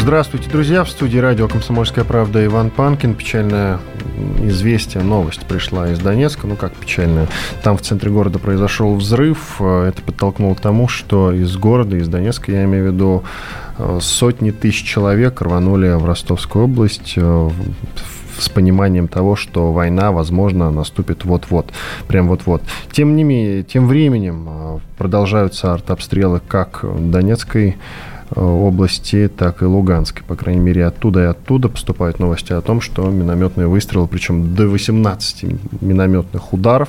Здравствуйте, друзья. В студии радио «Комсомольская правда» Иван Панкин. Печальное известие, новость пришла из Донецка. Ну, как печальная. Там в центре города произошел взрыв. Это подтолкнуло к тому, что из города, из Донецка, я имею в виду, сотни тысяч человек рванули в Ростовскую область в с пониманием того, что война, возможно, наступит вот-вот, прям вот-вот. Тем не менее, тем временем продолжаются артобстрелы как Донецкой Э, области, так и Луганской. По крайней мере, оттуда и оттуда поступают новости о том, что минометные выстрелы, причем до 18 минометных ударов,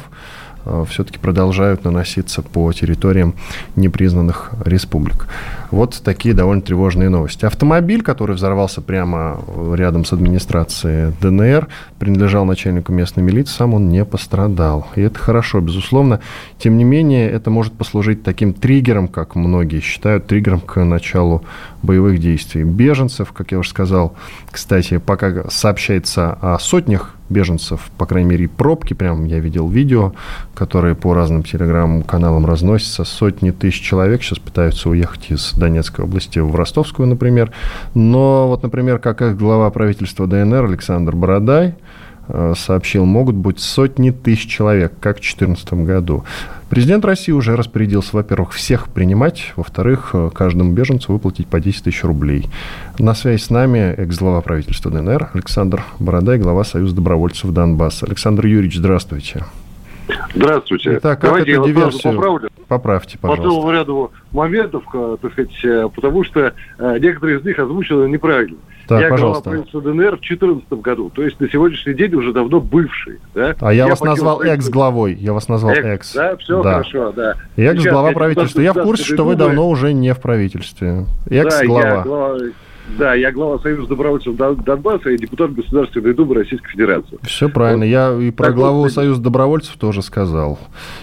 Э, все-таки продолжают наноситься по территориям непризнанных республик. Вот такие довольно тревожные новости. Автомобиль, который взорвался прямо рядом с администрацией ДНР, принадлежал начальнику местной милиции, сам он не пострадал. И это хорошо, безусловно. Тем не менее, это может послужить таким триггером, как многие считают, триггером к началу боевых действий. Беженцев, как я уже сказал, кстати, пока сообщается о сотнях беженцев, по крайней мере, пробки, прям я видел видео, которые по разным телеграм-каналам разносятся. Сотни тысяч человек сейчас пытаются уехать из Донецкой области в Ростовскую, например. Но вот, например, как глава правительства ДНР Александр Бородай, Э, сообщил, могут быть сотни тысяч человек, как в 2014 году. Президент России уже распорядился, во-первых, всех принимать, во-вторых, э, каждому беженцу выплатить по 10 тысяч рублей. На связи с нами экс-глава правительства ДНР Александр Бородай, глава Союза добровольцев Донбасса. Александр Юрьевич, здравствуйте. Здравствуйте. Итак, как Давайте эту диверсию... поправлю. Поправьте, пожалуйста. По целому ряду моментов, так сказать, э, потому что некоторые из них озвучены неправильно. Так, я пожалуйста. глава правительства ДНР в 2014 году, то есть на сегодняшний день уже давно бывший. Да? А я, я вас назвал экс-главой, я вас назвал экс. экс. Да, все да. хорошо, да. Экс-глава правительства. Я в курсе, что вы давно уже не в правительстве. Экс-глава. Да, да, я глава Союза добровольцев Донбасса и депутат Государственной Думы Российской Федерации. Все правильно. Вот. Я и про так главу вот, Союза добровольцев тоже сказал.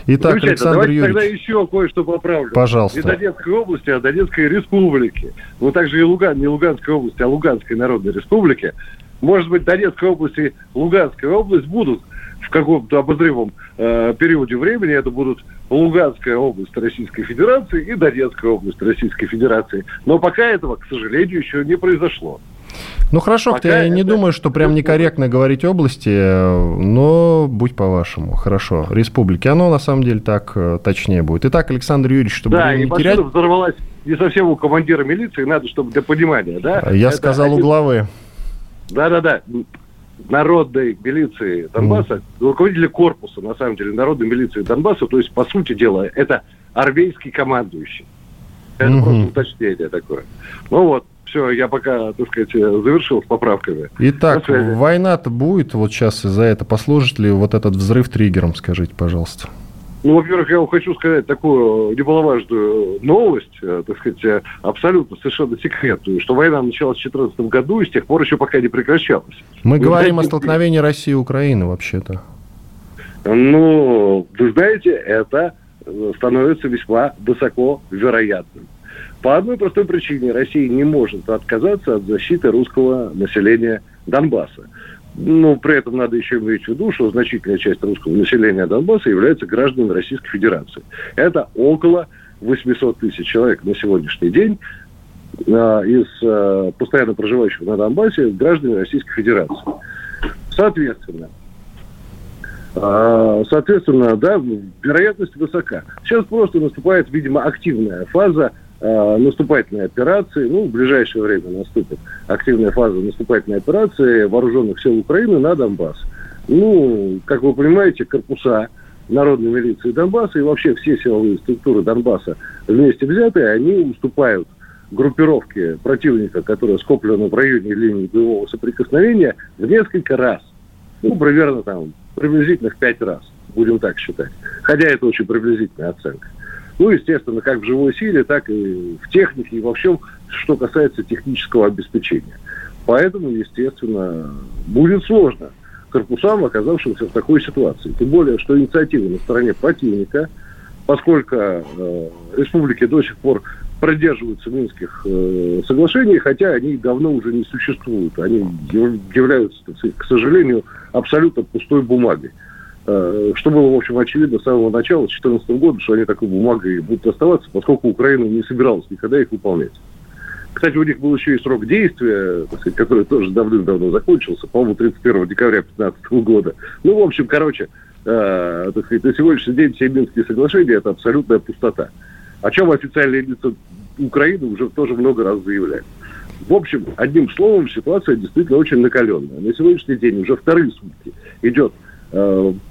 Итак, Александр давайте Юрьевич. тогда еще кое-что поправлю. Пожалуйста. Не Донецкой области, а Донецкой республики. Ну, также и Луган, не Луганской области, а Луганской Народной Республики. Может быть, Донецкой области и Луганская область будут в каком-то обозримом э, периоде времени это будут Луганская область Российской Федерации и Донецкая область Российской Федерации. Но пока этого, к сожалению, еще не произошло. Ну хорошо, Пока я это... не думаю, что прям некорректно говорить области, но будь по-вашему. Хорошо, республики. Оно на самом деле так э, точнее будет. Итак, Александр Юрьевич, чтобы да, не терять... взорвалась не совсем у командира милиции, надо, чтобы для понимания, да? Я это сказал один... у главы. Да-да-да народной милиции Донбасса, mm. руководителя корпуса, на самом деле, народной милиции Донбасса, то есть, по сути дела, это армейский командующий. Это mm-hmm. просто уточнение такое. Ну вот, все, я пока, так сказать, завершил с поправками. Итак, война-то будет вот сейчас из-за этого. Послужит ли вот этот взрыв триггером, скажите, пожалуйста? Ну, во-первых, я вам хочу сказать такую немаловажную новость, э, так сказать, э, абсолютно совершенно секретную, что война началась в 2014 году и с тех пор еще пока не прекращалась. Мы вы говорим знаете, о столкновении России и Украины вообще-то. Ну, вы знаете, это становится весьма высоко вероятным. По одной простой причине Россия не может отказаться от защиты русского населения Донбасса. Но при этом надо еще иметь в виду, что значительная часть русского населения Донбасса является гражданами Российской Федерации. Это около 800 тысяч человек на сегодняшний день а, из а, постоянно проживающих на Донбассе граждане Российской Федерации. Соответственно, а, соответственно, да, вероятность высока. Сейчас просто наступает, видимо, активная фаза наступательной операции, ну, в ближайшее время наступит активная фаза наступательной операции вооруженных сил Украины на Донбасс. Ну, как вы понимаете, корпуса народной милиции Донбасса и вообще все силовые структуры Донбасса вместе взятые, они уступают группировке противника, которая скоплена в районе линии боевого соприкосновения, в несколько раз. Ну, примерно там, приблизительно в пять раз, будем так считать. Хотя это очень приблизительная оценка. Ну, естественно, как в живой силе, так и в технике, и во всем, что касается технического обеспечения. Поэтому, естественно, будет сложно корпусам, оказавшимся в такой ситуации. Тем более, что инициатива на стороне противника, поскольку э, республики до сих пор продерживаются Минских э, соглашений, хотя они давно уже не существуют. Они являются, к сожалению, абсолютно пустой бумагой. Э, что было, в общем, очевидно с самого начала, с 2014 года, что они такой бумагой будут оставаться, поскольку Украина не собиралась никогда их выполнять. Кстати, у них был еще и срок действия, сказать, который тоже давным-давно закончился, по-моему, 31 декабря 2015 года. Ну, в общем, короче, э, так сказать, на сегодняшний день все Минские соглашения – это абсолютная пустота. О чем официальные лица Украины уже тоже много раз заявляют. В общем, одним словом, ситуация действительно очень накаленная. На сегодняшний день уже вторые сутки идет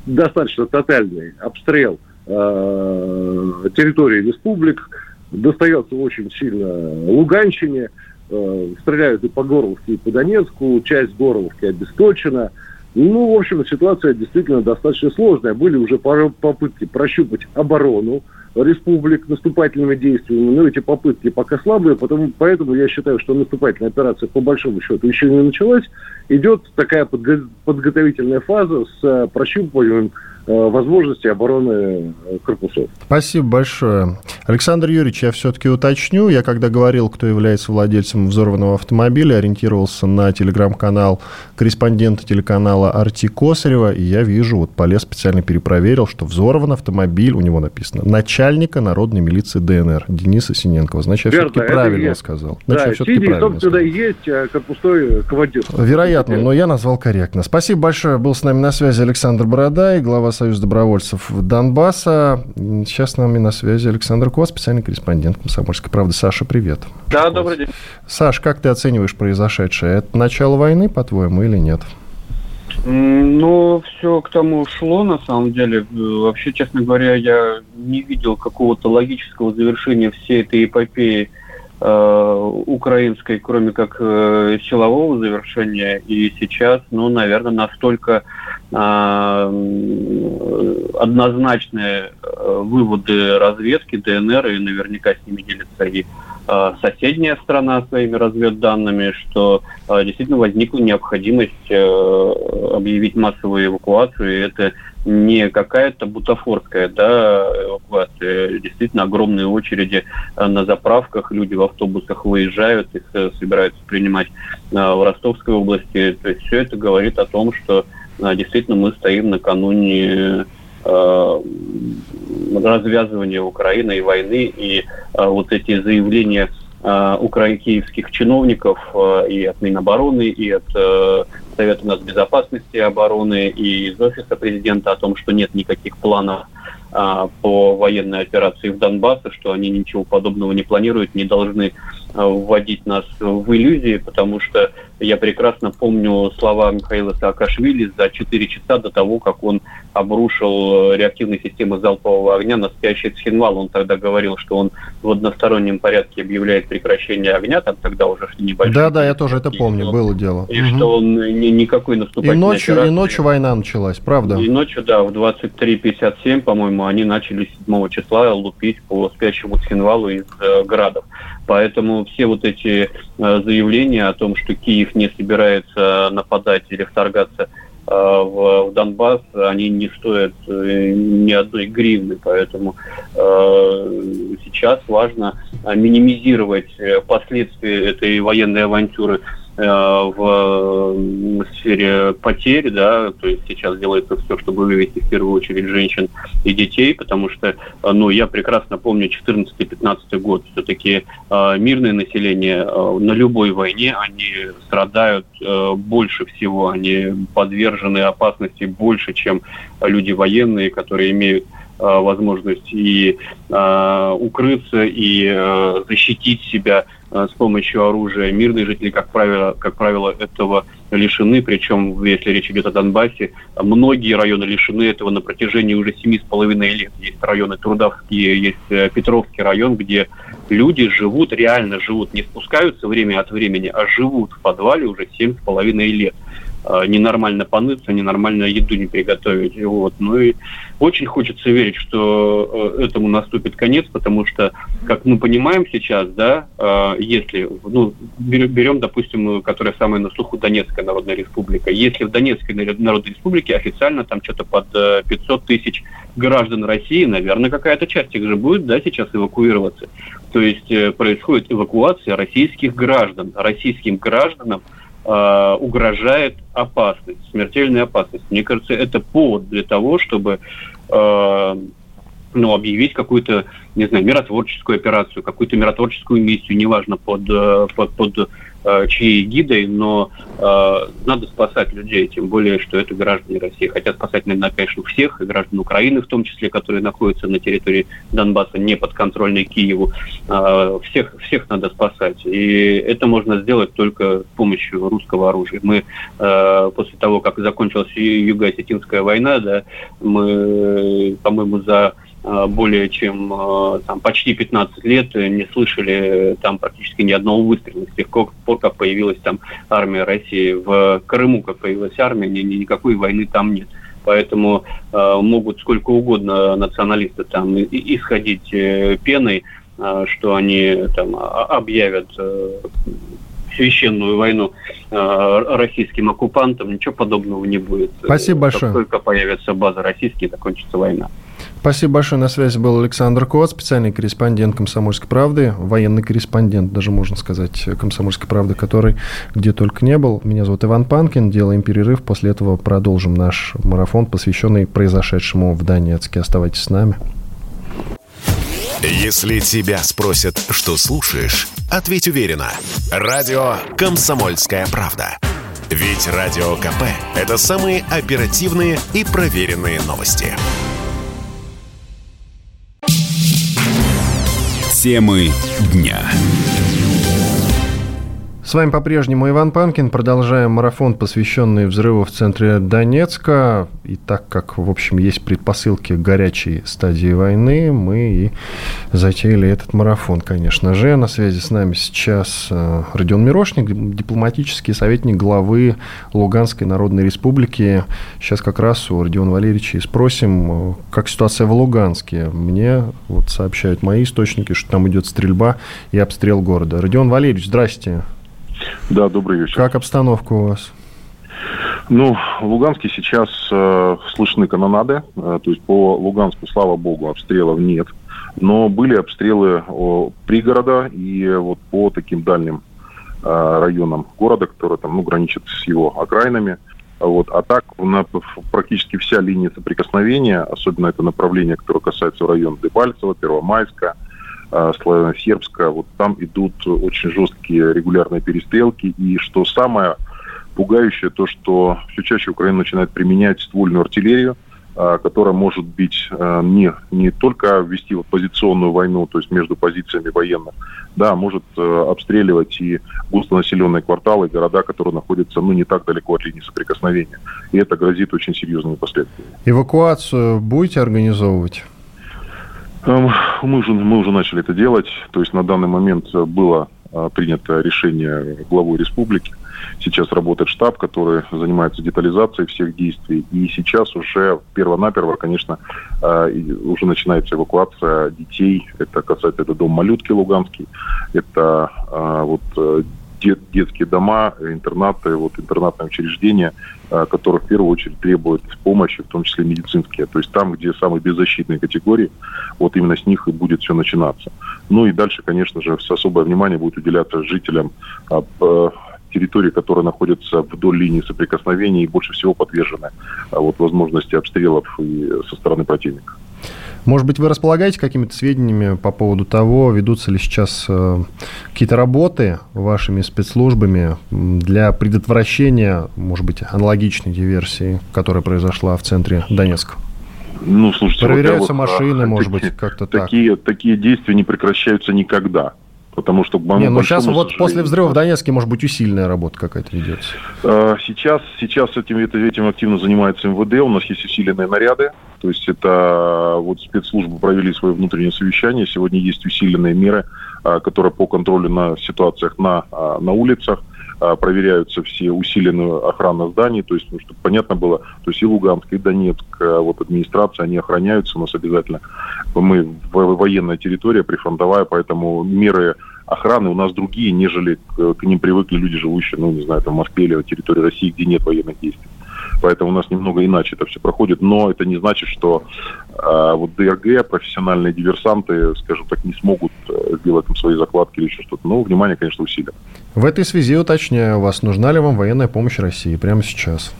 достаточно тотальный обстрел э, территории республик, достается очень сильно Луганщине, э, стреляют и по Горловке, и по Донецку, часть Горловки обесточена. Ну, в общем, ситуация действительно достаточно сложная. Были уже попытки прощупать оборону, республик наступательными действиями, но эти попытки пока слабые, потому, поэтому я считаю, что наступательная операция по большому счету еще не началась. Идет такая подго- подготовительная фаза с э, прощупыванием возможности обороны э, корпусов. Спасибо большое. Александр Юрьевич, я все-таки уточню. Я когда говорил, кто является владельцем взорванного автомобиля, ориентировался на телеграм-канал корреспондента телеканала Арти Косарева, и я вижу, вот полез специально перепроверил, что взорван автомобиль, у него написано, начальника народной милиции ДНР Дениса Синенкова. Значит, я все-таки правильно есть. сказал. Значит, да, я все-таки правильно сказал. есть а корпусной командир. Вероятно, но я назвал корректно. Спасибо большое. Был с нами на связи Александр Бородай, глава Союз добровольцев Донбасса. Сейчас с нами на связи Александр Кот, специальный корреспондент «Комсомольской правды». Саша, привет. Да, добрый день. Саш, как ты оцениваешь произошедшее? Это начало войны, по-твоему, или нет? Ну, все к тому шло, на самом деле. Вообще, честно говоря, я не видел какого-то логического завершения всей этой эпопеи э, украинской, кроме как э, силового завершения. И сейчас, ну, наверное, настолько а, однозначные э, выводы разведки ДНР, и наверняка с ними делится и а, соседняя страна своими разведданными, что а, действительно возникла необходимость э, объявить массовую эвакуацию, и это не какая-то бутафорская да, эвакуация. Действительно, огромные очереди э, на заправках, люди в автобусах выезжают, их собираются принимать в Ростовской области. То есть все это говорит о том, что а, действительно мы стоим накануне э, развязывания Украины и войны, и э, вот эти заявления э, украинских чиновников и от Минобороны, и от Совета нацбезопасности и обороны, и из Офиса президента о том, что нет никаких планов по военной операции в Донбассе, что они ничего подобного не планируют, не должны вводить нас в иллюзии, потому что я прекрасно помню слова Михаила Саакашвили за 4 часа до того, как он обрушил реактивные системы залпового огня на спящий Цхинвал. Он тогда говорил, что он в одностороннем порядке объявляет прекращение огня, там тогда уже шли небольшие... Да-да, я тоже это помню, было дело. И угу. что он ни, никакой наступательной и ночью, операции... И ночью война началась, правда? И ночью, да, в 23.57, по-моему, они начали 7 числа лупить по спящему Цхинвалу из э, градов. Поэтому все вот эти э, заявления о том, что Киев не собирается нападать или вторгаться э, в, в Донбасс, они не стоят э, ни одной гривны. Поэтому э, сейчас важно минимизировать последствия этой военной авантюры Э, в сфере потерь, да, то есть сейчас делается все, чтобы вывести в первую очередь женщин и детей, потому что, э, ну, я прекрасно помню 14-15 год, все-таки э, мирное население э, на любой войне, они страдают э, больше всего, они подвержены опасности больше, чем люди военные, которые имеют э, возможность и э, укрыться, и э, защитить себя. Э, с помощью оружия. Мирные жители, как правило, как правило, этого лишены, причем, если речь идет о Донбассе, многие районы лишены этого на протяжении уже семи с половиной лет. Есть районы Трудовские, есть э, Петровский район, где люди живут, реально живут, не спускаются время от времени, а живут в подвале уже семь с половиной лет. Э, ненормально поныться, ненормально еду не приготовить. Вот. Ну и очень хочется верить, что э, этому наступит конец, потому что, как мы понимаем сейчас, да, э, если, ну, берем, допустим, которая самая на слуху Донецкая Народная Республика, если в Донецкой Народной Республике официально там что-то под 500 тысяч граждан России, наверное, какая-то часть их же будет, да, сейчас эвакуироваться. То есть происходит эвакуация российских граждан. Российским гражданам э, угрожает опасность, смертельная опасность. Мне кажется, это повод для того, чтобы э, ну, объявить какую-то, не знаю, миротворческую операцию, какую-то миротворческую миссию, неважно под, э, под, под чьей гидой, но э, надо спасать людей, тем более, что это граждане России. Хотя спасать, наверное, конечно, всех, и граждан Украины в том числе, которые находятся на территории Донбасса, не подконтрольной Киеву. Э, всех, всех надо спасать. И это можно сделать только с помощью русского оружия. Мы э, после того, как закончилась Юго-Осетинская война, да, мы, по-моему, за Э, более чем э, там, почти 15 лет не слышали там практически ни одного выстрела с тех пор, как появилась там армия России. В Крыму, как появилась армия, ни, никакой войны там нет. Поэтому э, могут сколько угодно националисты там исходить э, пеной, э, что они там объявят э, священную войну э, российским оккупантам, ничего подобного не будет. Спасибо большое. Как только появятся базы российские, закончится война. Спасибо большое. На связи был Александр Кот, специальный корреспондент «Комсомольской правды», военный корреспондент, даже можно сказать, «Комсомольской правды», который где только не был. Меня зовут Иван Панкин. Делаем перерыв. После этого продолжим наш марафон, посвященный произошедшему в Донецке. Оставайтесь с нами. Если тебя спросят, что слушаешь, ответь уверенно. Радио «Комсомольская правда». Ведь Радио КП – это самые оперативные и проверенные новости. Темы дня. С вами по-прежнему Иван Панкин. Продолжаем марафон, посвященный взрыву в центре Донецка. И так как, в общем, есть предпосылки горячей стадии войны, мы и затеяли этот марафон, конечно же. На связи с нами сейчас э, Родион Мирошник, дипломатический советник главы Луганской Народной Республики. Сейчас как раз у Родиона Валерьевича и спросим, э, как ситуация в Луганске. Мне вот сообщают мои источники, что там идет стрельба и обстрел города. Родион Валерьевич, здрасте. Да, добрый вечер. Как обстановка у вас? Ну, в Луганске сейчас э, слышны канонады. Э, то есть по Луганску, слава богу, обстрелов нет. Но были обстрелы о, пригорода и вот по таким дальним э, районам города, которые там, ну, граничат с его окраинами. Вот. А так на, практически вся линия соприкосновения, особенно это направление, которое касается района Дебальцева, Первомайска, славяно-сербская, вот там идут очень жесткие регулярные перестрелки. И что самое пугающее, то, что все чаще Украина начинает применять ствольную артиллерию, а, которая может быть а, не, не только вести в позиционную войну, то есть между позициями военных, да, может обстреливать и густонаселенные кварталы, города, которые находятся ну, не так далеко от линии соприкосновения. И это грозит очень серьезными последствиями. Эвакуацию будете организовывать? Эм, мы уже, мы уже начали это делать. То есть на данный момент было э, принято решение главой республики. Сейчас работает штаб, который занимается детализацией всех действий. И сейчас уже перво-наперво, конечно, э, уже начинается эвакуация детей. Это касается это дом малютки Луганский, это э, вот дет, детские дома, интернаты, вот интернатные учреждения, а, которые в первую очередь требуют помощи, в том числе медицинские. То есть там, где самые беззащитные категории, вот именно с них и будет все начинаться. Ну и дальше, конечно же, особое внимание будет уделяться жителям а, территории, которые находятся вдоль линии соприкосновения и больше всего подвержены а, вот, возможности обстрелов и со стороны противника. Может быть, вы располагаете какими-то сведениями по поводу того, ведутся ли сейчас э, какие-то работы вашими спецслужбами для предотвращения, может быть, аналогичной диверсии, которая произошла в центре Донецка? Ну, слушайте, Проверяются машины, может такие, быть, как-то так. Такие, такие действия не прекращаются никогда. Потому что, Не, ну сейчас вот после взрыва в Донецке, может быть, усиленная работа какая-то ведется. А, сейчас, сейчас этим, этим активно занимается МВД. У нас есть усиленные наряды. То есть это вот спецслужбы провели свое внутреннее совещание. Сегодня есть усиленные меры, а, которые по контролю на ситуациях на, а, на улицах. А, проверяются все усиленную охрана зданий, то есть, ну, чтобы понятно было, то есть и Луганск, и Донецк, а, вот администрация, они охраняются у нас обязательно. Мы военная территория, прифронтовая, поэтому меры охраны у нас другие, нежели к, ним привыкли люди, живущие, ну, не знаю, там в Москве или в территории России, где нет военных действий. Поэтому у нас немного иначе это все проходит. Но это не значит, что э, вот ДРГ, профессиональные диверсанты, скажем так, не смогут э, сделать там свои закладки или еще что-то. Но внимание, конечно, усилим. В этой связи уточняю вас, нужна ли вам военная помощь России прямо сейчас?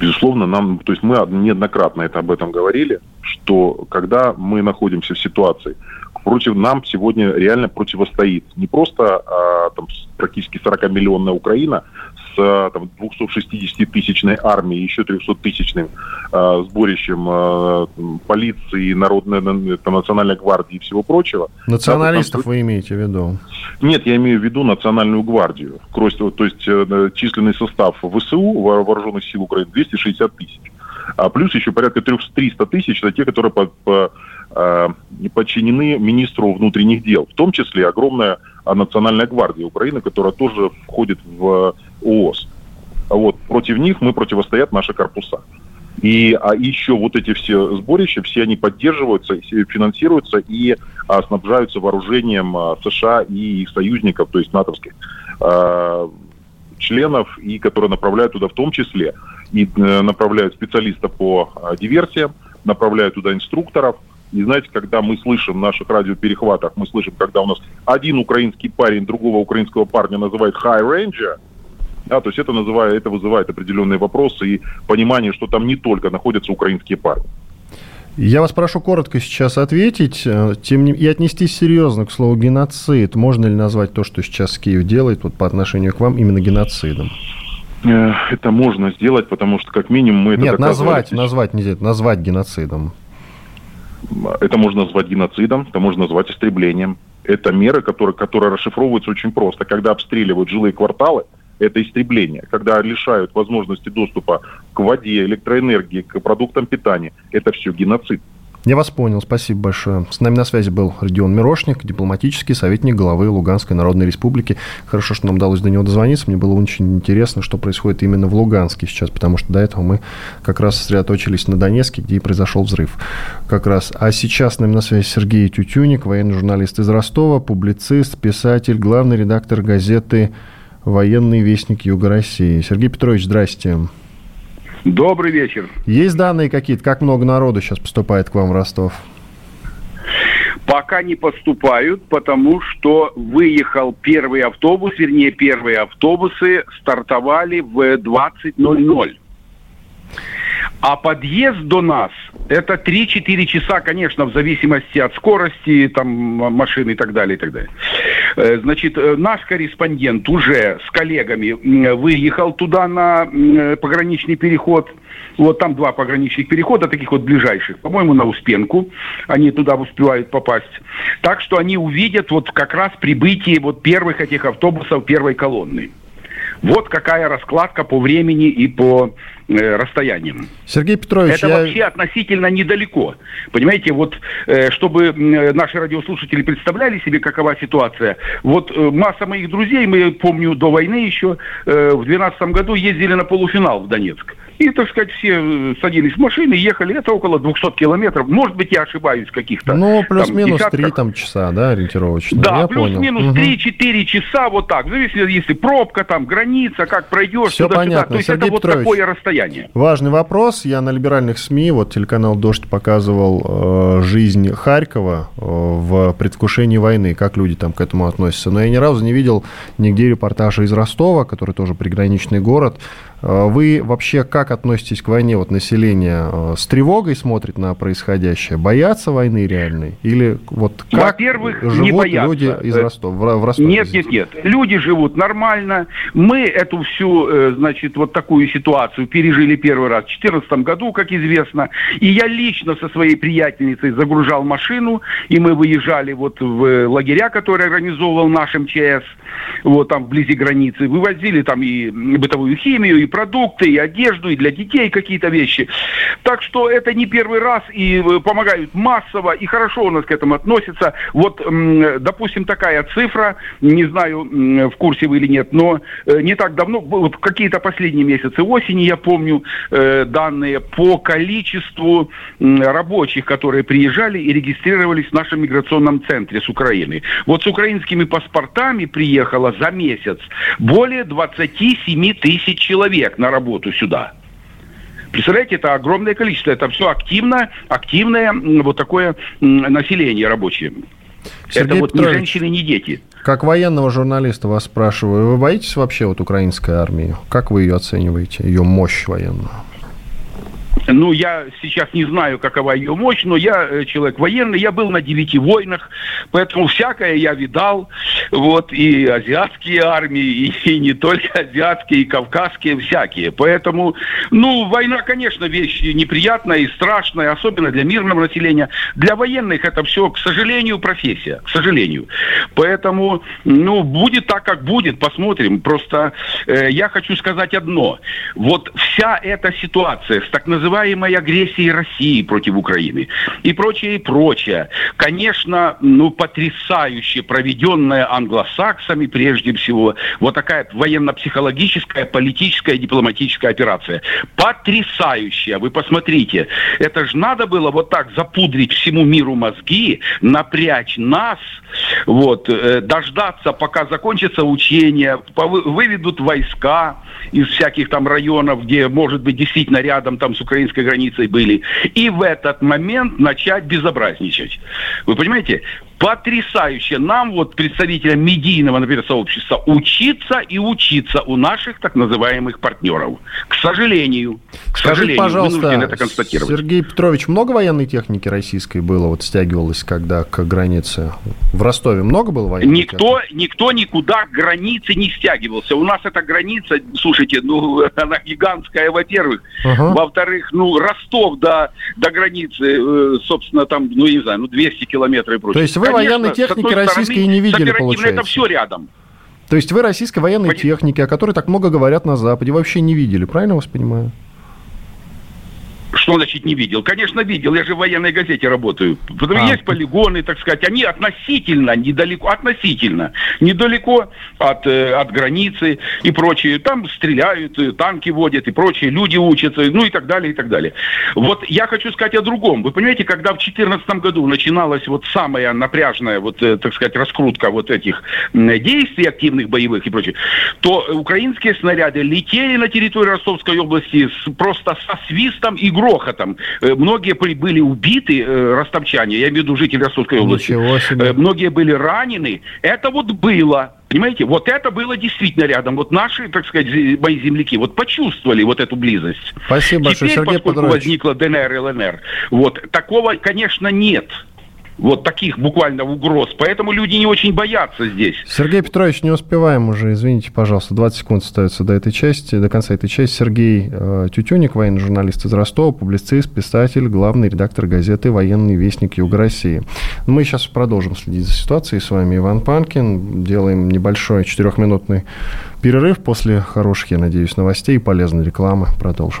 Безусловно, нам, то есть мы неоднократно это об этом говорили, что когда мы находимся в ситуации, против нам сегодня реально противостоит не просто а, там, практически 40-миллионная Украина там, 260-тысячной армией, еще 300-тысячным э, сборищем э, полиции, народной, там, национальной гвардии и всего прочего. Националистов да, вы имеете в виду? Нет, я имею в виду национальную гвардию. То есть э, численный состав ВСУ, вооруженных сил Украины, 260 тысяч. А плюс еще порядка 300 тысяч, это те, которые по, по, э, подчинены министру внутренних дел. В том числе огромная Национальная гвардия Украины, которая тоже входит в ООС. Вот. Против них мы противостоят наши корпуса. И а еще вот эти все сборища, все они поддерживаются, финансируются и а, снабжаются вооружением а, США и их союзников, то есть натовских а, членов, и которые направляют туда в том числе и а, направляют специалистов по а, диверсиям, направляют туда инструкторов. И знаете, когда мы слышим в наших радиоперехватах, мы слышим, когда у нас один украинский парень другого украинского парня называет high ranger, да, то есть это, называет, это вызывает определенные вопросы и понимание, что там не только находятся украинские парни. Я вас прошу коротко сейчас ответить э, тем не... и отнестись серьезно к слову геноцид. Можно ли назвать то, что сейчас Киев делает вот, по отношению к вам, именно геноцидом? Э, это можно сделать, потому что как минимум мы это Нет, назвать, назвать нельзя, назвать геноцидом. Это можно назвать геноцидом, это можно назвать истреблением. Это меры, которые, которые расшифровываются очень просто. Когда обстреливают жилые кварталы, это истребление. Когда лишают возможности доступа к воде, электроэнергии, к продуктам питания, это все геноцид. Я вас понял, спасибо большое. С нами на связи был Родион Мирошник, дипломатический советник главы Луганской Народной Республики. Хорошо, что нам удалось до него дозвониться. Мне было очень интересно, что происходит именно в Луганске сейчас, потому что до этого мы как раз сосредоточились на Донецке, где и произошел взрыв. Как раз. А сейчас с нами на связи Сергей Тютюник, военный журналист из Ростова, публицист, писатель, главный редактор газеты военный вестник Юга России. Сергей Петрович, здрасте. Добрый вечер. Есть данные какие-то, как много народу сейчас поступает к вам в Ростов? Пока не поступают, потому что выехал первый автобус, вернее, первые автобусы стартовали в 20.00. А подъезд до нас это 3-4 часа, конечно, в зависимости от скорости там, машины и так далее, и так далее. Э, значит, э, наш корреспондент уже с коллегами выехал туда на пограничный переход. Вот там два пограничных перехода, таких вот ближайших, по-моему, на Успенку. Они туда успевают попасть. Так что они увидят вот как раз прибытие вот первых этих автобусов первой колонны. Вот какая раскладка по времени и по э, расстояниям. Сергей Петрович, это я... вообще относительно недалеко. Понимаете, вот э, чтобы э, наши радиослушатели представляли себе, какова ситуация. Вот масса моих друзей, мы помню до войны еще в 2012 году ездили на полуфинал в Донецк. И, так сказать, все э, садились в машины, ехали. Это около 200 километров. Может быть, я ошибаюсь каких-то. Ну, плюс-минус 3 там, часа, да, ориентировочно. Да, плюс-минус 3-4 часа вот так. В зависимости, если пробка, там, граница, как пройдешь. Все понятно. То есть Сергей это Петрович, вот такое расстояние. Важный вопрос. Я на либеральных СМИ, вот телеканал «Дождь» показывал э, жизнь Харькова э, в предвкушении войны, как люди там к этому относятся. Но я ни разу не видел нигде репортажа из Ростова, который тоже приграничный город, вы вообще как относитесь к войне? Вот население э, с тревогой смотрит на происходящее? Боятся войны реальной? Или вот как Во-первых, живут не боятся. люди из Ростова, в Ростове? Нет, нет, нет. Люди живут нормально. Мы эту всю, э, значит, вот такую ситуацию пережили первый раз в 2014 году, как известно. И я лично со своей приятельницей загружал машину, и мы выезжали вот в лагеря, которые организовывал наш МЧС, вот там вблизи границы. Вывозили там и бытовую химию, и продукты, и одежду, и для детей какие-то вещи. Так что это не первый раз, и э, помогают массово, и хорошо у нас к этому относятся. Вот, допустим, такая цифра, не знаю, в курсе вы или нет, но э, не так давно, вот какие-то последние месяцы осени, я помню, э, данные по количеству рабочих, которые приезжали и регистрировались в нашем миграционном центре с Украины. Вот с украинскими паспортами приехало за месяц более 27 тысяч человек на работу сюда. Представляете, это огромное количество. Это все активно, активное вот такое население рабочее. Сергей это вот Петрович, ни женщины, ни дети. Как военного журналиста вас спрашиваю, вы боитесь вообще вот украинской армии? Как вы ее оцениваете, ее мощь военную? Ну, я сейчас не знаю, какова ее мощь, но я э, человек военный, я был на девяти войнах, поэтому всякое я видал, вот, и азиатские армии, и, и не только азиатские, и кавказские, всякие. Поэтому, ну, война, конечно, вещь неприятная и страшная, особенно для мирного населения. Для военных это все, к сожалению, профессия, к сожалению. Поэтому, ну, будет так, как будет, посмотрим. Просто э, я хочу сказать одно. Вот вся эта ситуация с так называемым называемой агрессии России против Украины и прочее, и прочее. Конечно, ну, потрясающе проведенная англосаксами, прежде всего, вот такая военно-психологическая, политическая, дипломатическая операция. Потрясающая. Вы посмотрите, это же надо было вот так запудрить всему миру мозги, напрячь нас, вот, э, дождаться, пока закончится учение, выведут войска из всяких там районов, где, может быть, действительно рядом там с Украиной украинской границей были, и в этот момент начать безобразничать. Вы понимаете? Потрясающе нам, вот представителям медийного, например, сообщества, учиться и учиться у наших так называемых партнеров. К сожалению, к сожалению, пожалуйста, это констатировать. Сергей Петрович, много военной техники российской было, вот стягивалось, когда к границе? В Ростове много было военной никто, техники? Никто никуда к границе не стягивался. У нас эта граница, слушайте, ну, она гигантская, во-первых. Ага. Во-вторых, ну, Ростов до, до границы, э, собственно, там, ну, не знаю, ну, 200 километров и прочее. То есть вы вы Конечно, военной техники российской стороны, не видели, получается? это все рядом. То есть вы российской военной Понятно. техники, о которой так много говорят на Западе, вообще не видели, правильно вас понимаю? Что значит не видел? Конечно, видел. Я же в военной газете работаю. Потому а. есть полигоны, так сказать. Они относительно недалеко, относительно недалеко от, э, от границы и прочее. Там стреляют, э, танки водят и прочее. Люди учатся, ну и так далее, и так далее. Вот я хочу сказать о другом. Вы понимаете, когда в 2014 году начиналась вот самая напряжная, вот, э, так сказать, раскрутка вот этих действий активных боевых и прочее, то украинские снаряды летели на территорию Ростовской области с, просто со свистом и грохотом. Э, многие были убиты, э, ростовчане, я имею в виду жители Ростовской области. Э, многие были ранены. Это вот было. Понимаете, вот это было действительно рядом. Вот наши, так сказать, мои земляки вот почувствовали вот эту близость. Спасибо Теперь, большое, Сергей поскольку Петрович. возникла ДНР и ЛНР, вот такого, конечно, нет вот таких буквально угроз. Поэтому люди не очень боятся здесь. Сергей Петрович, не успеваем уже, извините, пожалуйста, 20 секунд остается до этой части, до конца этой части. Сергей э, Тютюник, военный журналист из Ростова, публицист, писатель, главный редактор газеты «Военный вестник Юга России». Мы сейчас продолжим следить за ситуацией. С вами Иван Панкин. Делаем небольшой четырехминутный перерыв после хороших, я надеюсь, новостей и полезной рекламы. Продолжим.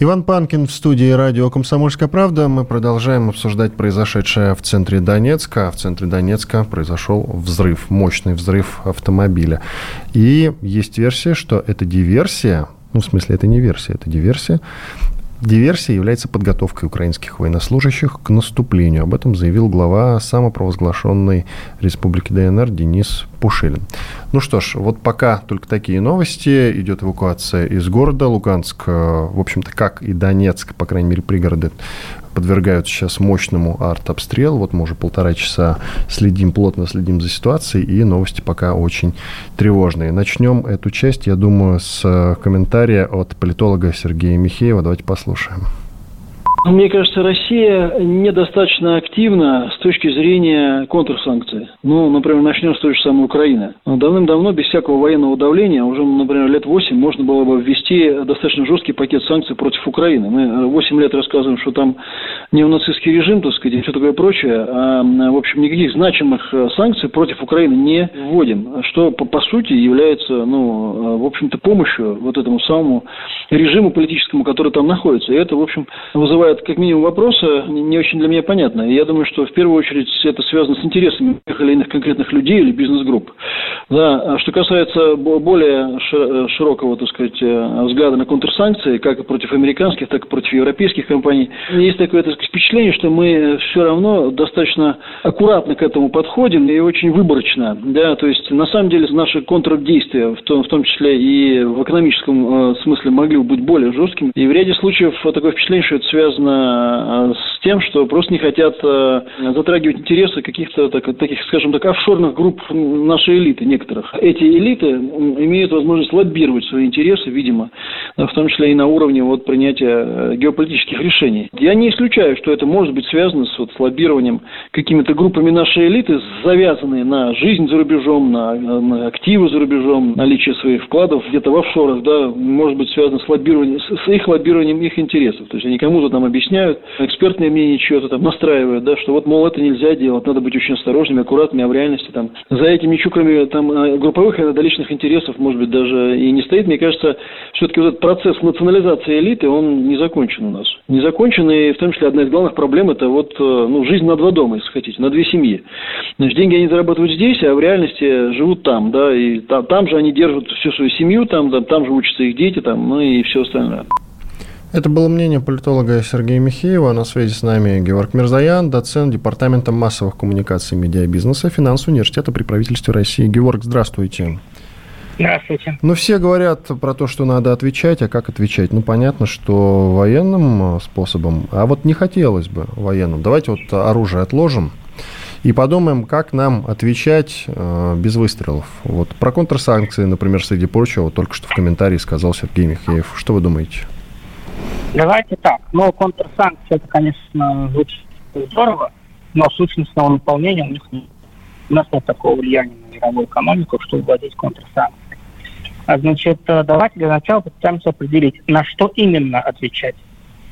Иван Панкин в студии радио «Комсомольская правда». Мы продолжаем обсуждать произошедшее в центре Донецка. В центре Донецка произошел взрыв, мощный взрыв автомобиля. И есть версия, что это диверсия, ну, в смысле, это не версия, это диверсия. Диверсия является подготовкой украинских военнослужащих к наступлению. Об этом заявил глава самопровозглашенной Республики ДНР Денис Пушилин. Ну что ж, вот пока только такие новости. Идет эвакуация из города Луганск. В общем-то, как и Донецк, по крайней мере, пригороды подвергают сейчас мощному артобстрелу. Вот мы уже полтора часа следим, плотно следим за ситуацией, и новости пока очень тревожные. Начнем эту часть, я думаю, с комментария от политолога Сергея Михеева. Давайте послушаем. Мне кажется, Россия недостаточно активна с точки зрения контрсанкций. Ну, например, начнем с той же самой Украины. Давным-давно, без всякого военного давления, уже, например, лет 8 можно было бы ввести достаточно жесткий пакет санкций против Украины. Мы 8 лет рассказываем, что там неонацистский режим, так сказать, и все такое прочее, а, в общем, никаких значимых э, санкций против Украины не вводим, что, по, по сути, является, ну, э, в общем-то, помощью вот этому самому режиму политическому, который там находится. И это, в общем, вызывает как минимум вопросы, не очень для меня понятно. И я думаю, что в первую очередь это связано с интересами тех или иных конкретных людей или бизнес-групп. Да, а что касается более широкого, так сказать, э, взгляда на контрсанкции, как против американских, так и против европейских компаний, есть такое так сказать, впечатление, что мы все равно достаточно аккуратно к этому подходим и очень выборочно. Да, то есть, на самом деле, наши контрдействия, в том, в том числе и в экономическом э, смысле, могли бы быть более жесткими. И в ряде случаев такое впечатление, что это связано э, с тем, что просто не хотят э, затрагивать интересы каких-то так, таких, скажем так, офшорных групп нашей элиты некоторых. Эти элиты имеют возможность лоббировать свои интересы, видимо, в том числе и на уровне вот, принятия геополитических решений. Я не исключаю, что это может быть связано с, вот, с лоббированием какими-то группами нашей элиты, завязанные на жизнь за рубежом, на, на активы за рубежом, наличие своих вкладов где-то в офшорах, да, может быть связано с лоббированием, с их лоббированием их интересов. То есть они кому-то там объясняют, экспертное мнение чего-то там настраивают, да, что вот, мол, это нельзя делать, надо быть очень осторожными, аккуратными, а в реальности там за этими чукрами там э, групповых и личных интересов, может быть, даже и не стоит. Мне кажется, все-таки вот этот процесс национализации элиты, он не закончен у нас. Не закончен, и в том числе одна из главных проблем это вот, э, ну, жизнь на два дома, если хотите, на две семьи. Значит, деньги они зарабатывают здесь, а в реальности живут там, да, и там, там же они держат всю свою семью, там, там, там же учатся их дети, там, ну и все остальное. Это было мнение политолога Сергея Михеева. На связи с нами Георг Мирзаян, доцент Департамента массовых коммуникаций и медиабизнеса Финансового университета при правительстве России. Георг, здравствуйте. Здравствуйте. Ну, все говорят про то, что надо отвечать, а как отвечать? Ну, понятно, что военным способом, а вот не хотелось бы военным. Давайте вот оружие отложим и подумаем, как нам отвечать э, без выстрелов. Вот про контрсанкции, например, среди прочего, только что в комментарии сказал Сергей Михеев. Что вы думаете? Давайте так. Ну, контрсанкции, это, конечно, звучит здорово, но сущностного наполнения у них нет. У нас нет такого влияния на мировую экономику, чтобы вводить контрсанкции. А, значит, э, давайте для начала попытаемся определить, на что именно отвечать.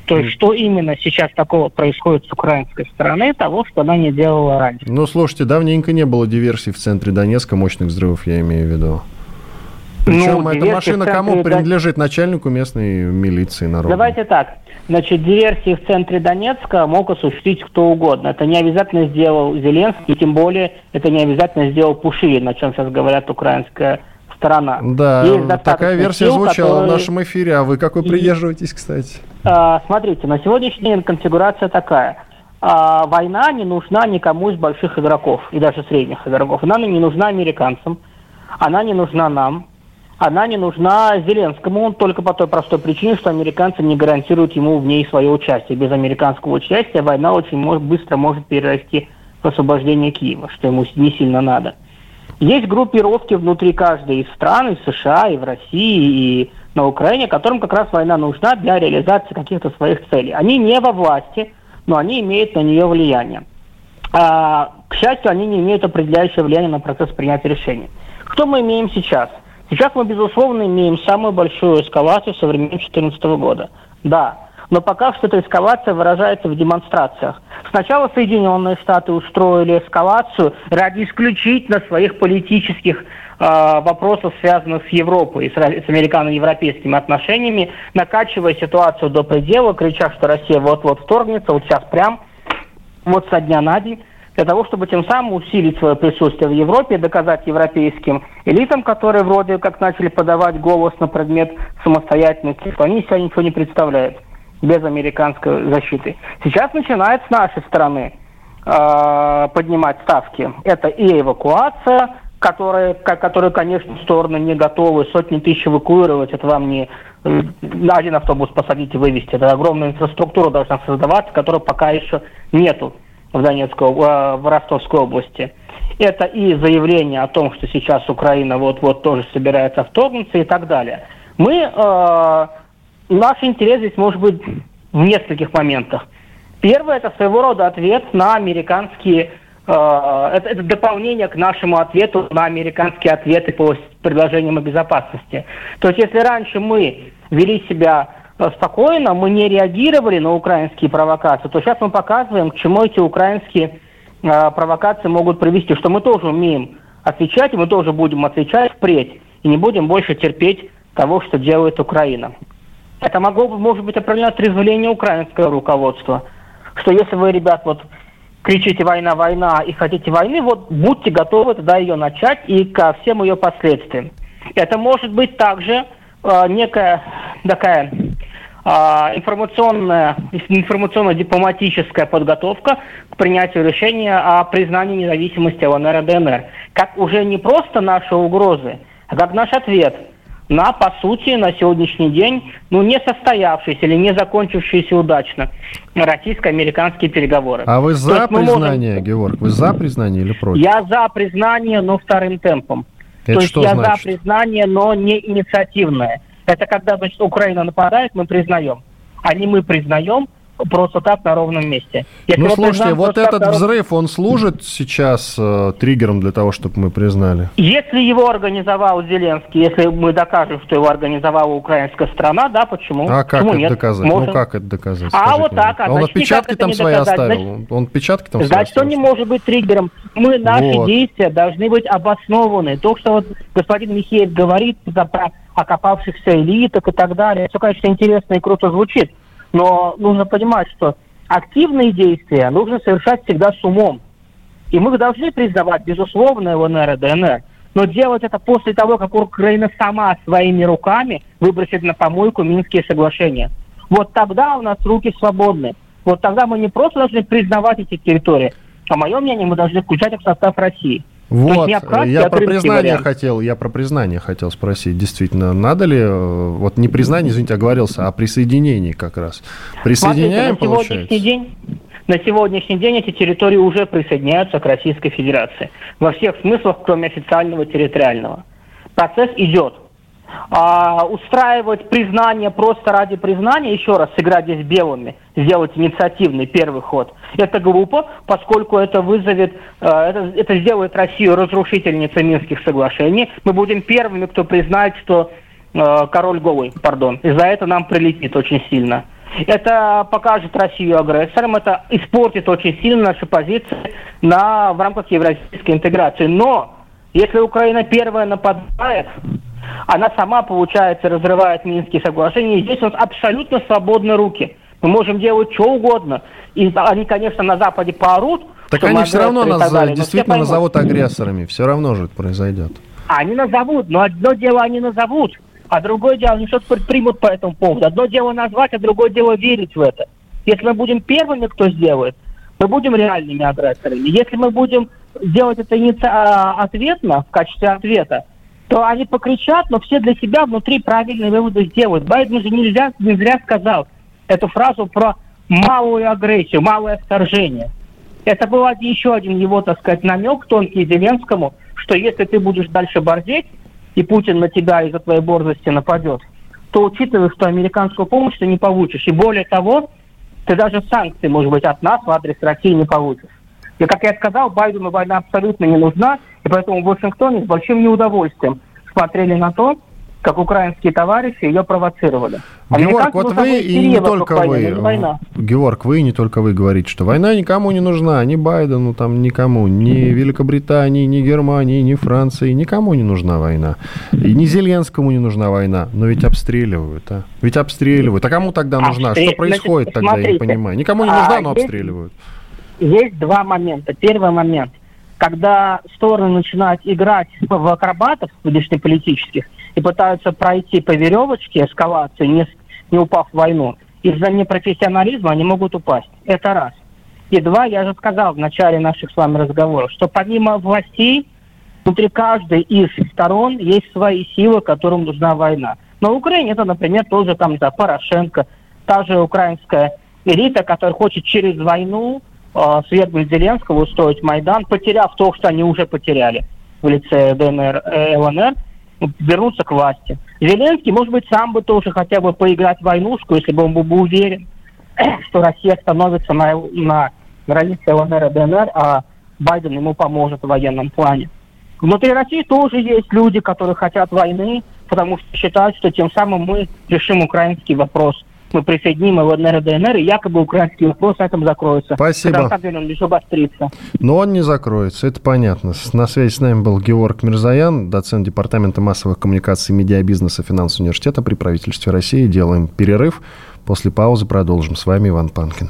То есть, что именно сейчас такого происходит с украинской стороны, того, что она не делала раньше. Ну, слушайте, давненько не было диверсий в центре Донецка, мощных взрывов, я имею в виду. Причем ну, эта машина кому центре... принадлежит? Начальнику местной милиции народной. Давайте так. Значит, диверсии в центре Донецка мог осуществить кто угодно. Это не обязательно сделал Зеленский, тем более это не обязательно сделал Пушилин, о чем сейчас говорят украинская сторона. Да, такая версия сил, звучала которые... в нашем эфире. А вы какой придерживаетесь, кстати? А, смотрите, на сегодняшний день конфигурация такая. А, война не нужна никому из больших игроков и даже средних игроков. Она не нужна американцам, она не нужна нам, она не нужна Зеленскому только по той простой причине, что американцы не гарантируют ему в ней свое участие. Без американского участия война очень может, быстро может перерасти в освобождение Киева, что ему не сильно надо. Есть группировки внутри каждой из стран, и в США, и в России, и на Украине, которым как раз война нужна для реализации каких-то своих целей. Они не во власти, но они имеют на нее влияние. А, к счастью, они не имеют определяющего влияния на процесс принятия решений. Что мы имеем сейчас? Сейчас мы, безусловно, имеем самую большую эскалацию со времен 2014 года. Да, но пока что эта эскалация выражается в демонстрациях. Сначала Соединенные Штаты устроили эскалацию ради исключительно своих политических вопросов, связанных с Европой, с, с американо-европейскими отношениями, накачивая ситуацию до предела, крича, что Россия вот-вот вторгнется, вот сейчас прям, вот со дня на день для того, чтобы тем самым усилить свое присутствие в Европе, доказать европейским элитам, которые вроде как начали подавать голос на предмет самостоятельности, что они себя ничего не представляют без американской защиты. Сейчас начинает с нашей стороны э, поднимать ставки. Это и эвакуация, которая, которую, конечно, стороны не готовы сотни тысяч эвакуировать. Это вам не на один автобус посадить и вывести. Это огромная инфраструктура должна создаваться, которой пока еще нету в Донецкой, э, в Ростовской области. Это и заявление о том, что сейчас Украина вот-вот тоже собирается вторгнуться и так далее. Мы, э, наш интерес здесь может быть в нескольких моментах. Первое – это своего рода ответ на американские Э, это, это дополнение к нашему ответу на американские ответы по предложениям о безопасности. То есть, если раньше мы вели себя э, спокойно, мы не реагировали на украинские провокации, то сейчас мы показываем, к чему эти украинские э, провокации могут привести, что мы тоже умеем отвечать, и мы тоже будем отвечать впредь, и не будем больше терпеть того, что делает Украина. Это могло бы, может быть, определенно отрезвление украинского руководства, что если вы, ребят, вот кричите «война, война» и хотите войны, вот будьте готовы тогда ее начать и ко всем ее последствиям. Это может быть также э, некая такая э, информационная, информационно-дипломатическая подготовка к принятию решения о признании независимости ЛНР и ДНР. Как уже не просто наши угрозы, а как наш ответ – на, по сути, на сегодняшний день, ну, не состоявшиеся или не закончившиеся удачно российско-американские переговоры. А вы за признание, можем... Георг? Вы за признание или против? Я за признание, но вторым темпом. Это То есть я значит? за признание, но не инициативное. Это когда, значит, Украина нападает, мы признаем. А не мы признаем, просто так на ровном месте. Если ну, слушайте, признаем, вот этот так, взрыв, он служит сейчас э, триггером для того, чтобы мы признали? Если его организовал Зеленский, если мы докажем, что его организовала украинская страна, да, почему? А как почему это нет? доказать? Ну, Можем. Ну, как это доказать? А вот так. А, он значит, отпечатки там свои доказать. оставил? Значит, он отпечатки там значит, свои он не может быть триггером. Мы, наши вот. действия должны быть обоснованы. То, что вот господин Михеев говорит про окопавшихся элиток и так далее, все, конечно, интересно и круто звучит. Но нужно понимать, что активные действия нужно совершать всегда с умом. И мы должны признавать, безусловно, ЛНР и ДНР. Но делать это после того, как Украина сама своими руками выбросит на помойку Минские соглашения. Вот тогда у нас руки свободны. Вот тогда мы не просто должны признавать эти территории, а мое мнение, мы должны включать их в состав России. Вот, я про признание вариант. хотел, я про признание хотел спросить, действительно, надо ли, э, вот не признание, извините, оговорился, а присоединение как раз. Присоединяем, Смотрите, на сегодняшний день на сегодняшний день эти территории уже присоединяются к Российской Федерации. Во всех смыслах, кроме официального территориального. Процесс идет. А, устраивать признание просто ради признания, еще раз сыграть здесь белыми, сделать инициативный первый ход, это глупо, поскольку это вызовет, э, это, это сделает Россию разрушительницей Минских соглашений. Мы будем первыми, кто признает, что э, король голый, пардон, и за это нам прилетит очень сильно. Это покажет Россию агрессором, это испортит очень сильно наши позиции на, в рамках евразийской интеграции. Но если Украина первая нападает, она сама, получается, разрывает Минские соглашения. И здесь у нас абсолютно свободны руки. Мы можем делать что угодно. И они, конечно, на Западе поорут. Так они все равно нас далее, действительно назовут агрессорами. Все равно же это произойдет. Они назовут, но одно дело они назовут, а другое дело они что-то предпримут по этому поводу. Одно дело назвать, а другое дело верить в это. Если мы будем первыми, кто сделает, мы будем реальными агрессорами. Если мы будем делать это иници... А, ответно, в качестве ответа, то они покричат, но все для себя внутри правильные выводы сделают. Байден же нельзя, не зря сказал эту фразу про малую агрессию, малое вторжение. Это был еще один его, так сказать, намек тонкий Зеленскому, что если ты будешь дальше борзеть, и Путин на тебя из-за твоей борзости нападет, то учитывая, что американскую помощь ты не получишь. И более того, ты даже санкции, может быть, от нас в адрес России не получишь. И, как я сказал, Байдену война абсолютно не нужна, и поэтому в Вашингтоне с большим неудовольствием смотрели на то, как украинские товарищи ее провоцировали. Георг, вот вы и не только войны, вы, не Георг, вы и не только вы говорите, что война никому не нужна, ни Байдену, там никому, ни Великобритании, ни Германии, ни Франции, никому не нужна война. И ни Зеленскому не нужна война, но ведь обстреливают, а? Ведь обстреливают. А кому тогда нужна? Обстрел... Что происходит Значит, тогда, смотрите, я не понимаю. Никому не нужна, но обстреливают. Есть, есть два момента. Первый момент – когда стороны начинают играть в акробатов внешнеполитических и пытаются пройти по веревочке эскалацию, не, не упав в войну, из-за непрофессионализма они могут упасть. Это раз. И два, я же сказал в начале наших с вами разговоров, что помимо властей, внутри каждой из сторон есть свои силы, которым нужна война. На Украине это, например, тоже там, да, Порошенко, та же украинская элита, которая хочет через войну свергнуть Зеленского, устроить Майдан, потеряв то, что они уже потеряли в лице ДНР, э, ЛНР, вернуться к власти. Зеленский, может быть, сам бы тоже хотя бы поиграть в войнушку, если бы он был бы уверен. что Россия становится на, на границе ЛНР и ДНР, а Байден ему поможет в военном плане. Внутри России тоже есть люди, которые хотят войны, потому что считают, что тем самым мы решим украинский вопрос. Мы присоединим ЛНР и ДНР, и якобы украинский вопрос на этом закроется. Спасибо. Когда, на самом деле он лишь обострится. Но он не закроется, это понятно. На связи с нами был Георг Мирзаян, доцент Департамента массовых коммуникаций и медиабизнеса финансового университета при правительстве России. Делаем перерыв. После паузы продолжим. С вами Иван Панкин.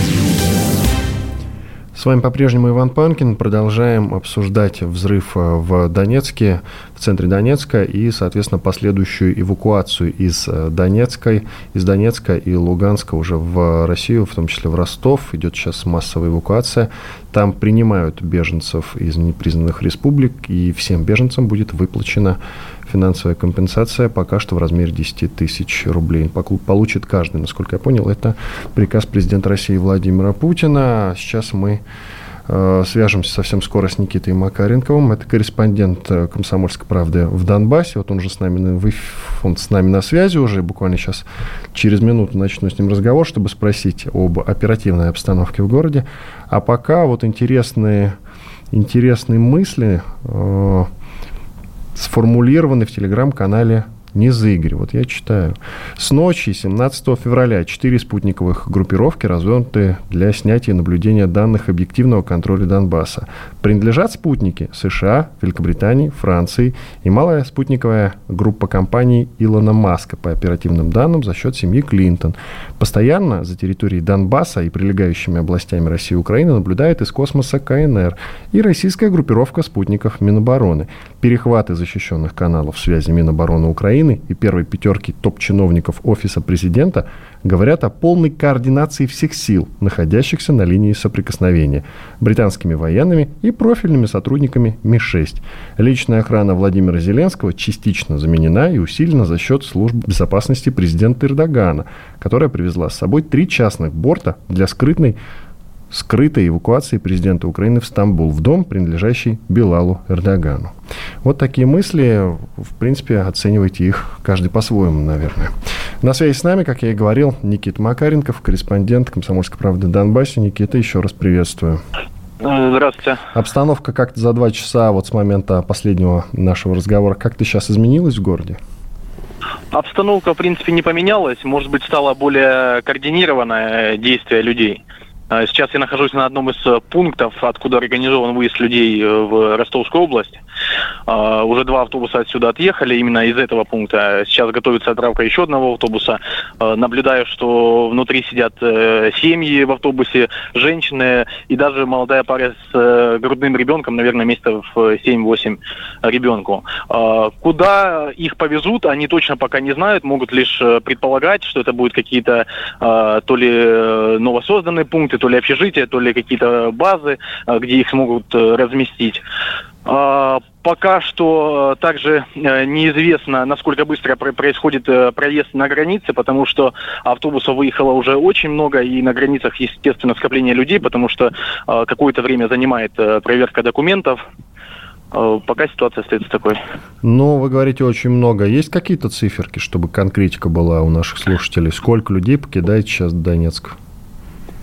С вами по-прежнему Иван Панкин. Продолжаем обсуждать взрыв э, в Донецке, в центре Донецка и, соответственно, последующую эвакуацию из э, Донецкой, из Донецка и Луганска уже в Россию, в том числе в Ростов. Идет сейчас массовая эвакуация. Там принимают беженцев из непризнанных республик, и всем беженцам будет выплачена финансовая компенсация пока что в размере 10 тысяч рублей. Получит каждый, насколько я понял, это приказ президента России Владимира Путина. Сейчас мы э, свяжемся совсем скоро с Никитой Макаренковым. Это корреспондент э, «Комсомольской правды» в Донбассе. Вот он же с нами, он с нами на связи уже. Буквально сейчас через минуту начну с ним разговор, чтобы спросить об оперативной обстановке в городе. А пока вот интересные, интересные мысли э, сформулированы в телеграм-канале не за Игорь. Вот я читаю. С ночи 17 февраля четыре спутниковых группировки развернуты для снятия и наблюдения данных объективного контроля Донбасса. Принадлежат спутники США, Великобритании, Франции и малая спутниковая группа компаний Илона Маска по оперативным данным за счет семьи Клинтон. Постоянно за территорией Донбасса и прилегающими областями России и Украины наблюдает из космоса КНР и российская группировка спутников Минобороны. Перехваты защищенных каналов связи Минобороны Украины и первой пятерки топ-чиновников Офиса президента говорят о полной координации всех сил, находящихся на линии соприкосновения, британскими военными и профильными сотрудниками Ми-6. Личная охрана Владимира Зеленского частично заменена и усилена за счет служб безопасности президента Эрдогана, которая привезла с собой три частных борта для скрытной скрытой эвакуации президента Украины в Стамбул, в дом, принадлежащий Белалу Эрдогану. Вот такие мысли, в принципе, оценивайте их каждый по-своему, наверное. На связи с нами, как я и говорил, Никита Макаренков, корреспондент «Комсомольской правды» Донбассе. Никита, еще раз приветствую. Э, здравствуйте. Обстановка как-то за два часа вот с момента последнего нашего разговора как-то сейчас изменилась в городе? Обстановка, в принципе, не поменялась. Может быть, стало более координированное действие людей. А, сейчас я нахожусь на одном из э, пунктов, откуда организован выезд людей э, в Ростовскую область. А, уже два автобуса отсюда отъехали именно из этого пункта. Сейчас готовится отправка еще одного автобуса. А, наблюдаю, что внутри сидят э, семьи в автобусе, женщины и даже молодая пара с грудным ребенком, наверное, месяцев 7-8 ребенку. Куда их повезут, они точно пока не знают, могут лишь предполагать, что это будут какие-то то ли новосозданные пункты, то ли общежития, то ли какие-то базы, а, где их смогут э, разместить. А, пока что э, также э, неизвестно, насколько быстро происходит проезд на границе, потому что автобусов выехало уже очень много, и на границах, естественно, скопление людей, потому что какое-то время занимает проверка документов. Пока ситуация остается такой. Ну, вы говорите очень много. Есть какие-то циферки, чтобы конкретика была у наших слушателей? Сколько людей покидает сейчас Донецк?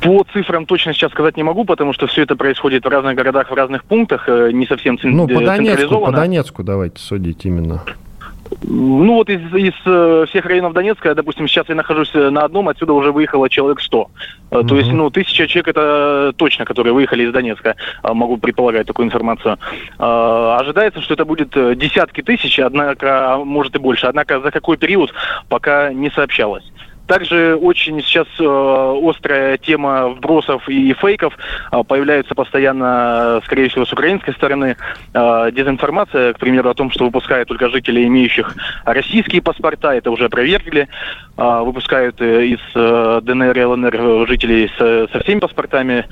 По цифрам точно сейчас сказать не могу, потому что все это происходит в разных городах, в разных пунктах, э, не совсем централизованно. Ну, по Донецку, по Донецку давайте судить именно. Ну вот из, из э, всех районов Донецка, допустим, сейчас я нахожусь э, на одном, отсюда уже выехало человек 100. Uh-huh. То есть, ну, тысяча человек это точно, которые выехали из Донецка, могу предполагать такую информацию. Ожидается, что это будет десятки тысяч, однако, а может и больше. Однако за какой период пока не сообщалось. Также очень сейчас э, острая тема вбросов и фейков. Э, появляются постоянно, скорее всего, с украинской стороны э, дезинформация, к примеру, о том, что выпускают только жители, имеющих российские паспорта, это уже опровергли. Э, выпускают э, из э, ДНР и ЛНР жителей с, со всеми паспортами.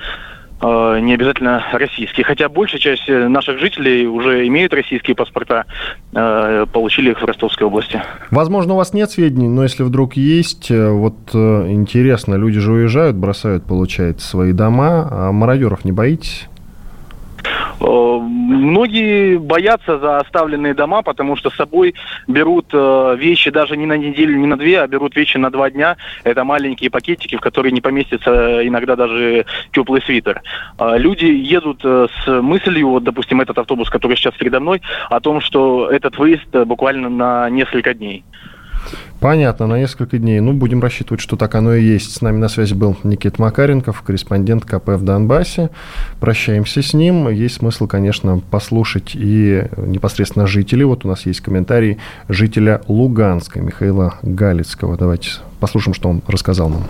Э, не обязательно российские. Хотя большая часть наших жителей уже имеют российские паспорта, э, получили их в Ростовской области. Возможно, у вас нет сведений, но если вдруг есть, э, вот интересно, люди же уезжают, бросают, получается, свои дома, а мародеров не боитесь? Э, многие боятся за оставленные дома, потому что с собой берут э, вещи даже не на неделю, не на две, а берут вещи на два дня. Это маленькие пакетики, в которые не поместится иногда даже теплый свитер. Э, люди едут с мыслью, вот, допустим, этот автобус, который сейчас передо мной, о том, что этот выезд буквально на несколько дней. Понятно, на несколько дней. Ну, будем рассчитывать, что так оно и есть. С нами на связи был Никит Макаренков, корреспондент КП в Донбассе. Прощаемся с ним. Есть смысл, конечно, послушать и непосредственно жителей. Вот у нас есть комментарий жителя Луганска Михаила Галицкого. Давайте послушаем, что он рассказал нам.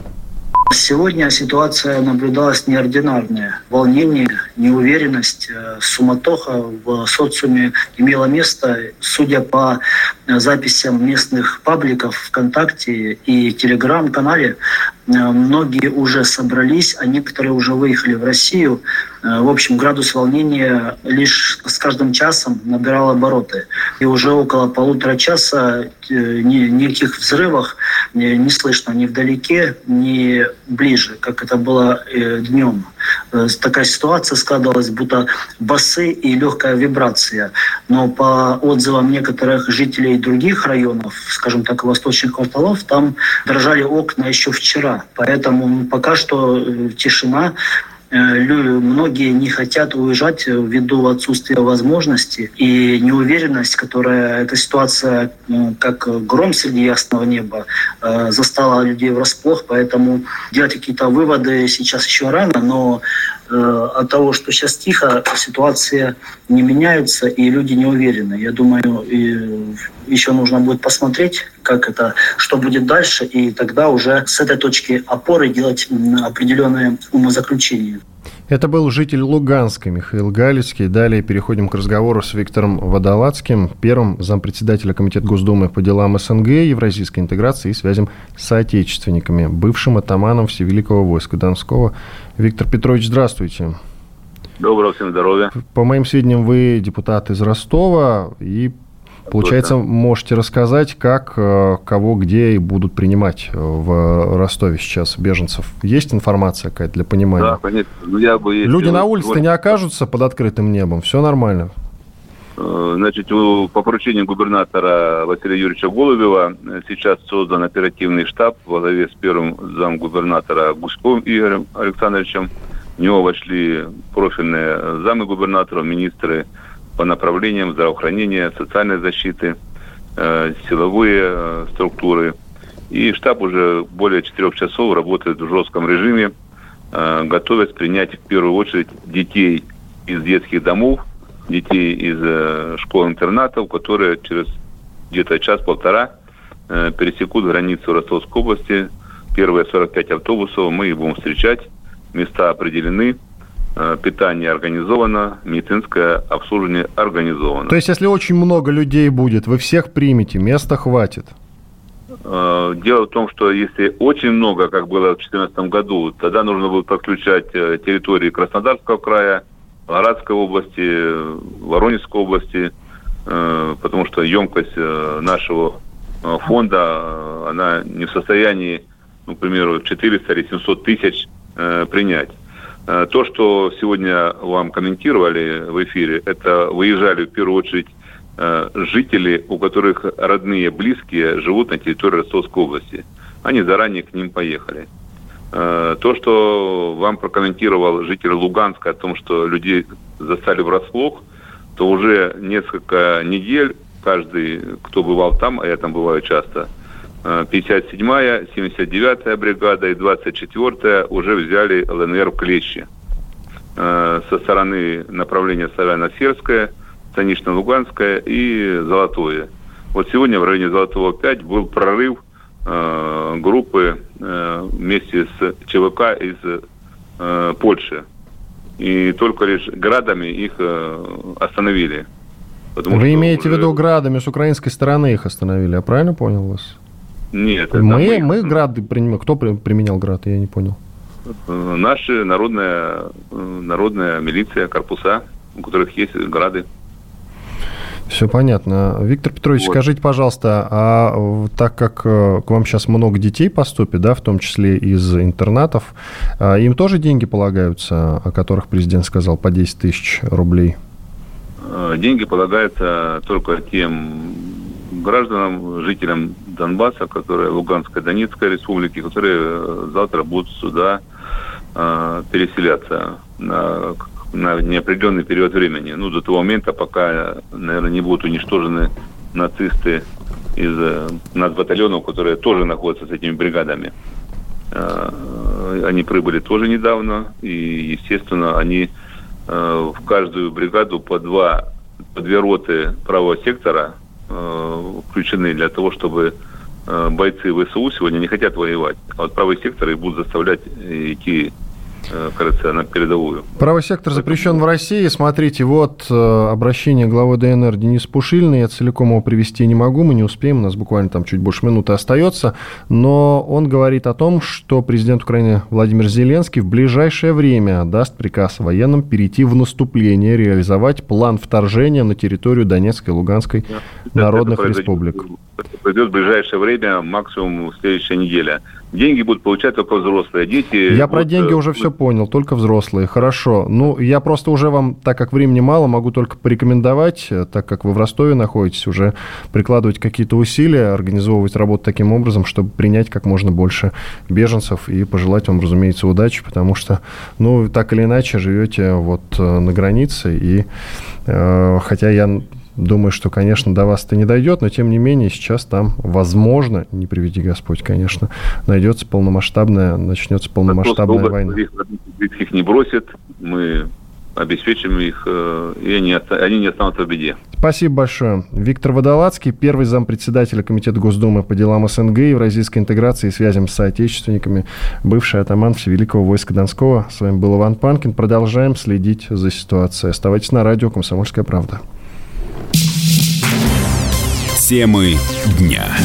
Сегодня ситуация наблюдалась неординарная. Волнение, неуверенность, э, суматоха в социуме имела место, судя по записям местных пабликов ВКонтакте и Телеграм-канале, э, многие уже собрались, а некоторые уже выехали в Россию. Э, в общем, градус волнения лишь с каждым часом набирал обороты. И уже около полутора часа ни, никаких взрывов не слышно ни вдалеке, ни ближе, как это было днем. Э, такая ситуация складывалась, будто басы и легкая вибрация. Но по отзывам некоторых жителей других районов, скажем так, восточных кварталов, там дрожали окна еще вчера. Поэтому пока что э, тишина. Э, многие не хотят уезжать ввиду отсутствия возможности и неуверенность, которая эта ситуация, как гром среди ясного неба, э, застала людей врасплох, поэтому делать какие-то выводы сейчас еще рано, но Э, от того, что сейчас тихо, ситуация не меняется, и люди не уверены. Я думаю, еще нужно будет посмотреть, как это, что будет дальше, и тогда уже с этой точки опоры делать определенные умозаключения. Это был житель Луганска Михаил Галицкий. Далее переходим к разговору с Виктором Водолацким, первым зампредседателя Комитета Госдумы по делам СНГ, евразийской интеграции и связям с соотечественниками, бывшим атаманом Всевеликого войска Донского. Виктор Петрович, здравствуйте. Доброго всем здоровья. По моим сведениям, вы депутат из Ростова и Получается, Точно. можете рассказать, как, э, кого, где и будут принимать э, в Ростове сейчас беженцев? Есть информация какая-то для понимания? Да, конечно. Ну, я бы, Люди на улице не окажутся под открытым небом, все нормально? Э, значит, по поручению губернатора Василия Юрьевича Голубева сейчас создан оперативный штаб во главе с первым замгубернатора Гуськовым Игорем Александровичем. В него вошли профильные замы губернатора, министры, по направлениям здравоохранения, социальной защиты, э, силовые э, структуры. И штаб уже более четырех часов работает в жестком режиме, э, готовясь принять в первую очередь детей из детских домов, детей из школ-интернатов, которые через где-то час-полтора пересекут границу Ростовской области. Первые 45 автобусов мы их будем встречать. Места определены. Э, питание организовано, медицинское обслуживание организовано. То есть, если очень много людей будет, вы всех примете, места хватит? Э, дело в том, что если очень много, как было в 2014 году, тогда нужно будет подключать э, территории Краснодарского края, Вологодской области, Воронежской области, потому что емкость нашего фонда, она не в состоянии, ну, к примеру, 400 или 700 тысяч принять. Э, то, что сегодня вам комментировали в эфире, это выезжали в первую очередь э, жители, у которых родные, близкие живут на территории Ростовской области. Они заранее к ним поехали. Э, то, что вам прокомментировал житель Луганска о том, что людей застали врасплох, то уже несколько недель каждый, кто бывал там, а я там бываю часто, 57-я, 79-я бригада и 24-я уже взяли ЛНР в клещи. Э, со стороны направления Славяно-Серское, Станично-Луганское и Золотое. Вот сегодня в районе Золотого 5 был прорыв э, группы э, вместе с ЧВК из Польши. И только лишь градами их остановили. Вы имеете уже... в виду градами с украинской стороны их остановили, я правильно понял вас? Нет. Мы, мы, мы грады принимаем. Кто применял град, я не понял. наши народная, народная милиция, корпуса, у которых есть грады. Все понятно. Виктор Петрович, вот. скажите, пожалуйста, а так как к вам сейчас много детей поступит, да, в том числе из интернатов, им тоже деньги полагаются, о которых президент сказал, по 10 тысяч рублей? Деньги полагаются только тем гражданам, жителям Донбасса, которые Луганской, Донецкой республики, которые э, завтра будут сюда э, переселяться на, на неопределенный период времени. Ну, до того момента, пока, наверное, не будут уничтожены нацисты из э, нацбатальонов, которые тоже находятся с этими бригадами. Э, они прибыли тоже недавно, и, естественно, они э, в каждую бригаду по два по две роты правого сектора включены для того, чтобы бойцы ВСУ сегодня не хотят воевать. А вот правый сектор их будут заставлять идти кажется, на передовую. Правый сектор запрещен в России. Смотрите, вот э, обращение главы ДНР Дениса Пушилина. Я целиком его привести не могу, мы не успеем, у нас буквально там чуть больше минуты остается. Но он говорит о том, что президент Украины Владимир Зеленский в ближайшее время даст приказ военным перейти в наступление, реализовать план вторжения на территорию Донецкой и Луганской да, народных это республик. Это произойдет в ближайшее время, максимум в следующей неделе. Деньги будут получать только взрослые. Дети я про деньги уже все понял, только взрослые. Хорошо. Ну, я просто уже вам, так как времени мало, могу только порекомендовать, э, так как вы в Ростове находитесь, уже прикладывать какие-то усилия, организовывать работу таким образом, чтобы принять как можно больше беженцев и пожелать вам, разумеется, удачи, потому что, ну, так или иначе, живете вот э, на границе, и э, хотя я Думаю, что, конечно, до вас это не дойдет, но тем не менее сейчас там, возможно, не приведи Господь, конечно, найдется полномасштабная, начнется полномасштабная война. Их не бросит, мы обеспечим их, э, и они, они не останутся в беде. Спасибо большое. Виктор Водолацкий, первый зампредседателя Комитета Госдумы по делам СНГ, евразийской интеграции и связям с соотечественниками, бывший атаман Всевеликого войска Донского. С вами был Иван Панкин. Продолжаем следить за ситуацией. Оставайтесь на радио «Комсомольская правда». Темы дня.